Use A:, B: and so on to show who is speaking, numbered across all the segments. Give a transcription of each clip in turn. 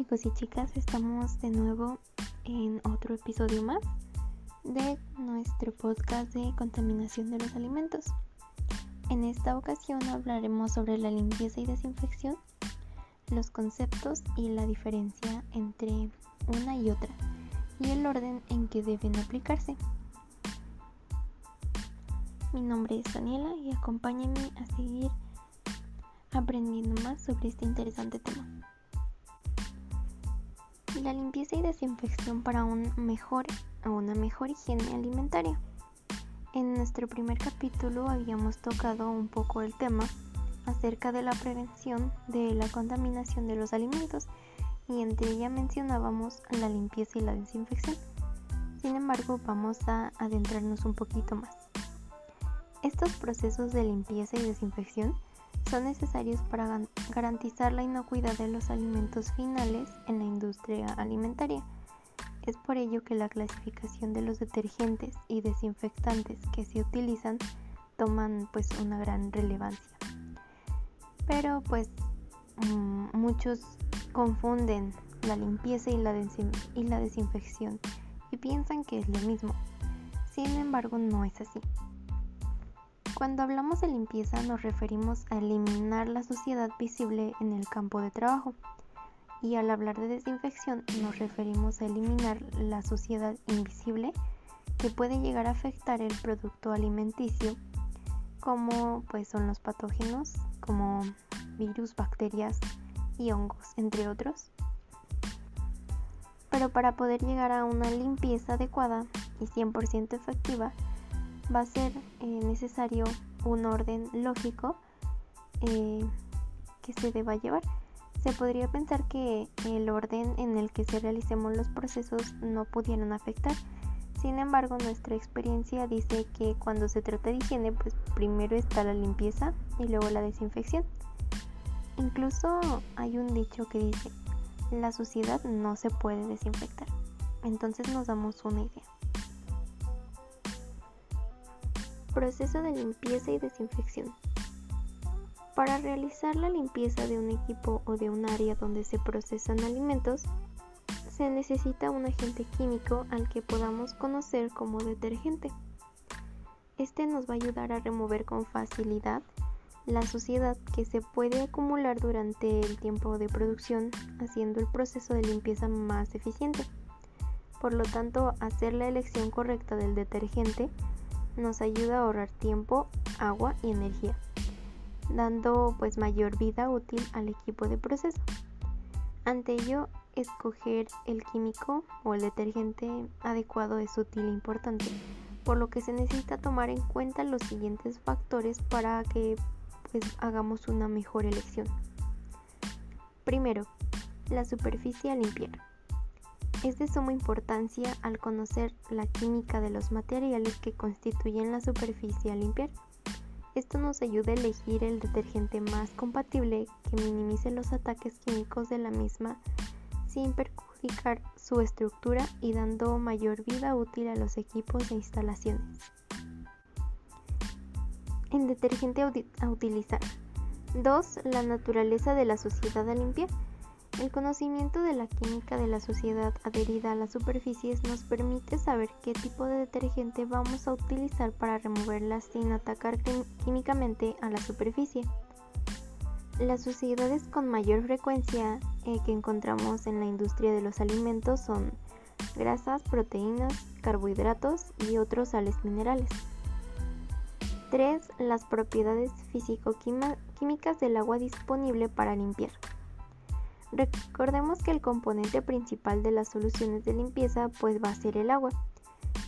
A: chicos y chicas, estamos de nuevo en otro episodio más de nuestro podcast de contaminación de los alimentos. En esta ocasión hablaremos sobre la limpieza y desinfección, los conceptos y la diferencia entre una y otra y el orden en que deben aplicarse. Mi nombre es Daniela y acompáñenme a seguir aprendiendo más sobre este interesante tema. La limpieza y desinfección para un mejor una mejor higiene alimentaria. En nuestro primer capítulo habíamos tocado un poco el tema acerca de la prevención de la contaminación de los alimentos y entre ella mencionábamos la limpieza y la desinfección. Sin embargo, vamos a adentrarnos un poquito más. Estos procesos de limpieza y desinfección son necesarios para garantizar la inocuidad de los alimentos finales en la industria alimentaria. Es por ello que la clasificación de los detergentes y desinfectantes que se utilizan toman pues una gran relevancia. Pero pues mm, muchos confunden la limpieza y la, y la desinfección y piensan que es lo mismo. Sin embargo, no es así. Cuando hablamos de limpieza nos referimos a eliminar la suciedad visible en el campo de trabajo y al hablar de desinfección nos referimos a eliminar la suciedad invisible que puede llegar a afectar el producto alimenticio como pues son los patógenos como virus, bacterias y hongos, entre otros. Pero para poder llegar a una limpieza adecuada y 100% efectiva, va a ser eh, necesario un orden lógico eh, que se deba llevar. Se podría pensar que el orden en el que se realicemos los procesos no pudieran afectar. Sin embargo, nuestra experiencia dice que cuando se trata de higiene, pues primero está la limpieza y luego la desinfección. Incluso hay un dicho que dice, la suciedad no se puede desinfectar. Entonces nos damos una idea. Proceso de limpieza y desinfección. Para realizar la limpieza de un equipo o de un área donde se procesan alimentos, se necesita un agente químico al que podamos conocer como detergente. Este nos va a ayudar a remover con facilidad la suciedad que se puede acumular durante el tiempo de producción, haciendo el proceso de limpieza más eficiente. Por lo tanto, hacer la elección correcta del detergente nos ayuda a ahorrar tiempo, agua y energía, dando pues mayor vida útil al equipo de proceso. Ante ello, escoger el químico o el detergente adecuado es útil e importante, por lo que se necesita tomar en cuenta los siguientes factores para que pues hagamos una mejor elección. Primero, la superficie a limpiar. Es de suma importancia al conocer la química de los materiales que constituyen la superficie a limpiar. Esto nos ayuda a elegir el detergente más compatible que minimice los ataques químicos de la misma sin perjudicar su estructura y dando mayor vida útil a los equipos e instalaciones. En detergente a utilizar. 2. La naturaleza de la suciedad a limpiar. El conocimiento de la química de la suciedad adherida a las superficies nos permite saber qué tipo de detergente vamos a utilizar para removerla sin atacar químicamente a la superficie. Las suciedades con mayor frecuencia eh, que encontramos en la industria de los alimentos son grasas, proteínas, carbohidratos y otros sales minerales. 3. Las propiedades físico-químicas del agua disponible para limpiar. Recordemos que el componente principal de las soluciones de limpieza pues va a ser el agua.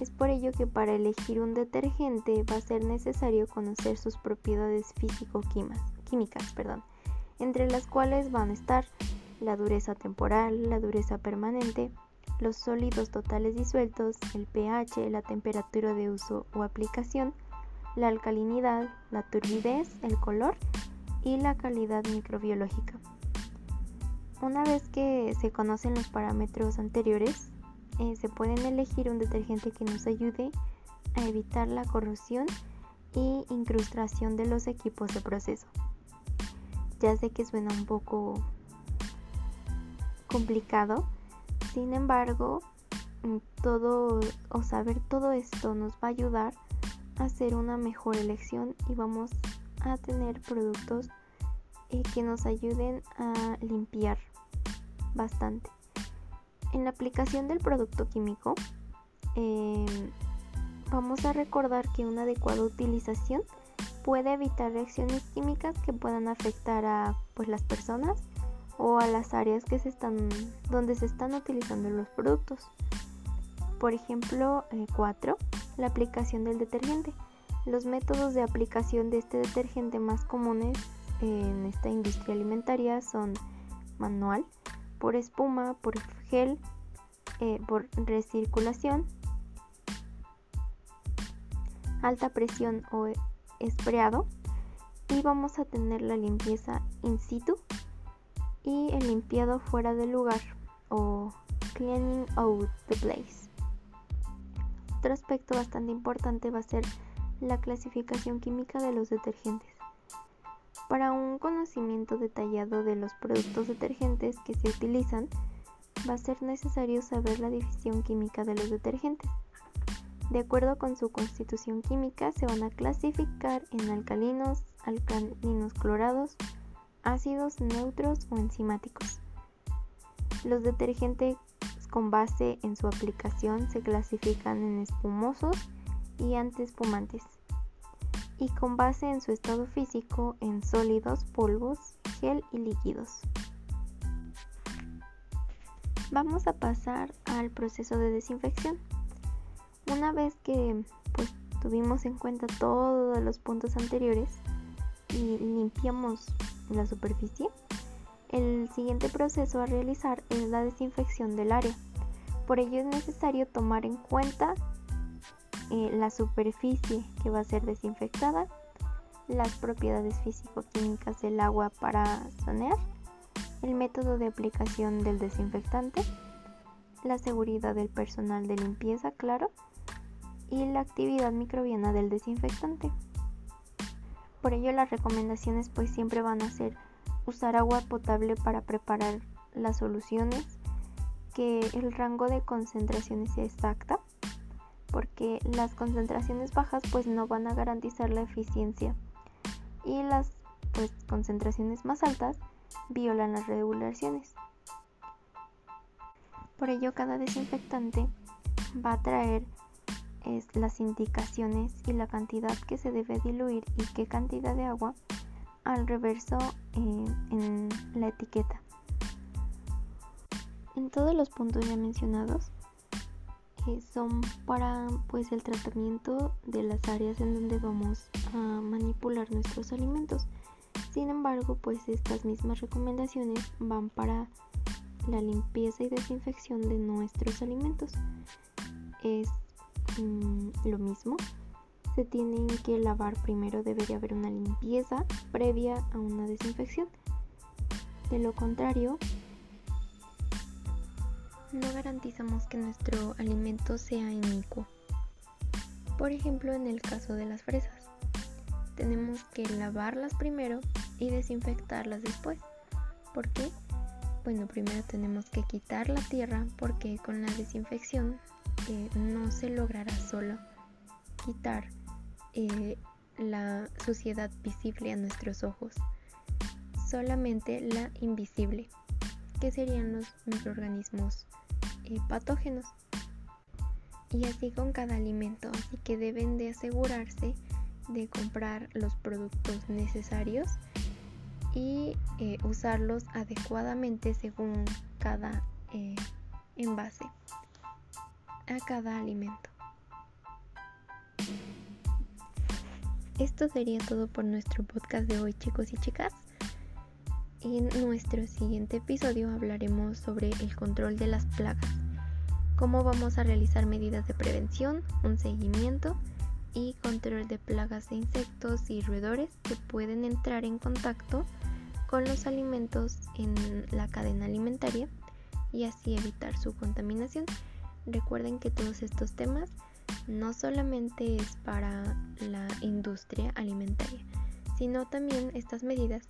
A: Es por ello que para elegir un detergente va a ser necesario conocer sus propiedades físico-químicas, entre las cuales van a estar la dureza temporal, la dureza permanente, los sólidos totales disueltos, el pH, la temperatura de uso o aplicación, la alcalinidad, la turbidez, el color y la calidad microbiológica. Una vez que se conocen los parámetros anteriores, eh, se pueden elegir un detergente que nos ayude a evitar la corrosión y incrustación de los equipos de proceso. Ya sé que suena un poco complicado. Sin embargo, mm, todo o saber todo esto nos va a ayudar a hacer una mejor elección y vamos a tener productos eh, que nos ayuden a limpiar bastante. En la aplicación del producto químico, em, vamos a recordar que una adecuada utilización puede evitar reacciones químicas que puedan afectar a pues, las personas o a las áreas que se están, donde se están utilizando los productos. Por ejemplo, 4. la aplicación del detergente. Los métodos de aplicación de este detergente más comunes en esta industria alimentaria son manual, por espuma, por gel, eh, por recirculación, alta presión o espreado y vamos a tener la limpieza in situ y el limpiado fuera del lugar o cleaning out the place. Otro aspecto bastante importante va a ser la clasificación química de los detergentes. Para un conocimiento detallado de los productos detergentes que se utilizan, va a ser necesario saber la división química de los detergentes. De acuerdo con su constitución química, se van a clasificar en alcalinos, alcalinos clorados, ácidos neutros o enzimáticos. Los detergentes con base en su aplicación se clasifican en espumosos y antiespumantes y con base en su estado físico en sólidos, polvos, gel y líquidos. Vamos a pasar al proceso de desinfección. Una vez que pues, tuvimos en cuenta todos los puntos anteriores y limpiamos la superficie, el siguiente proceso a realizar es la desinfección del área. Por ello es necesario tomar en cuenta eh, la superficie que va a ser desinfectada, las propiedades físico-químicas del agua para sanear, el método de aplicación del desinfectante, la seguridad del personal de limpieza, claro, y la actividad microbiana del desinfectante. Por ello las recomendaciones pues siempre van a ser usar agua potable para preparar las soluciones, que el rango de concentraciones sea exacta, porque las concentraciones bajas pues no van a garantizar la eficiencia y las pues, concentraciones más altas violan las regulaciones. Por ello cada desinfectante va a traer las indicaciones y la cantidad que se debe diluir y qué cantidad de agua al reverso eh, en la etiqueta. En todos los puntos ya mencionados son para pues el tratamiento de las áreas en donde vamos a manipular nuestros alimentos. Sin embargo, pues estas mismas recomendaciones van para la limpieza y desinfección de nuestros alimentos. Es Mm, lo mismo. Se tienen que lavar primero, debería haber una limpieza previa a una desinfección. De lo contrario, no garantizamos que nuestro alimento sea inicuo. Por ejemplo, en el caso de las fresas, tenemos que lavarlas primero y desinfectarlas después. ¿Por qué? Bueno, primero tenemos que quitar la tierra porque con la desinfección no se logrará solo quitar eh, la suciedad visible a nuestros ojos, solamente la invisible, que serían los microorganismos eh, patógenos. Y así con cada alimento, así que deben de asegurarse de comprar los productos necesarios y eh, usarlos adecuadamente según cada envase a cada alimento. Esto sería todo por nuestro podcast de hoy chicos y chicas. En nuestro siguiente episodio hablaremos sobre el control de las plagas, cómo vamos a realizar medidas de prevención, un seguimiento y control de plagas de insectos y roedores que pueden entrar en contacto con los alimentos en la cadena alimentaria y así evitar su contaminación. Recuerden que todos estos temas no solamente es para la industria alimentaria, sino también estas medidas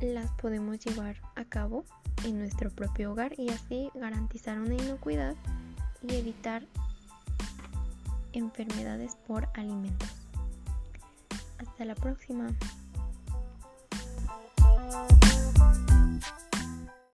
A: las podemos llevar a cabo en nuestro propio hogar y así garantizar una inocuidad y evitar enfermedades por alimentos. Hasta la próxima.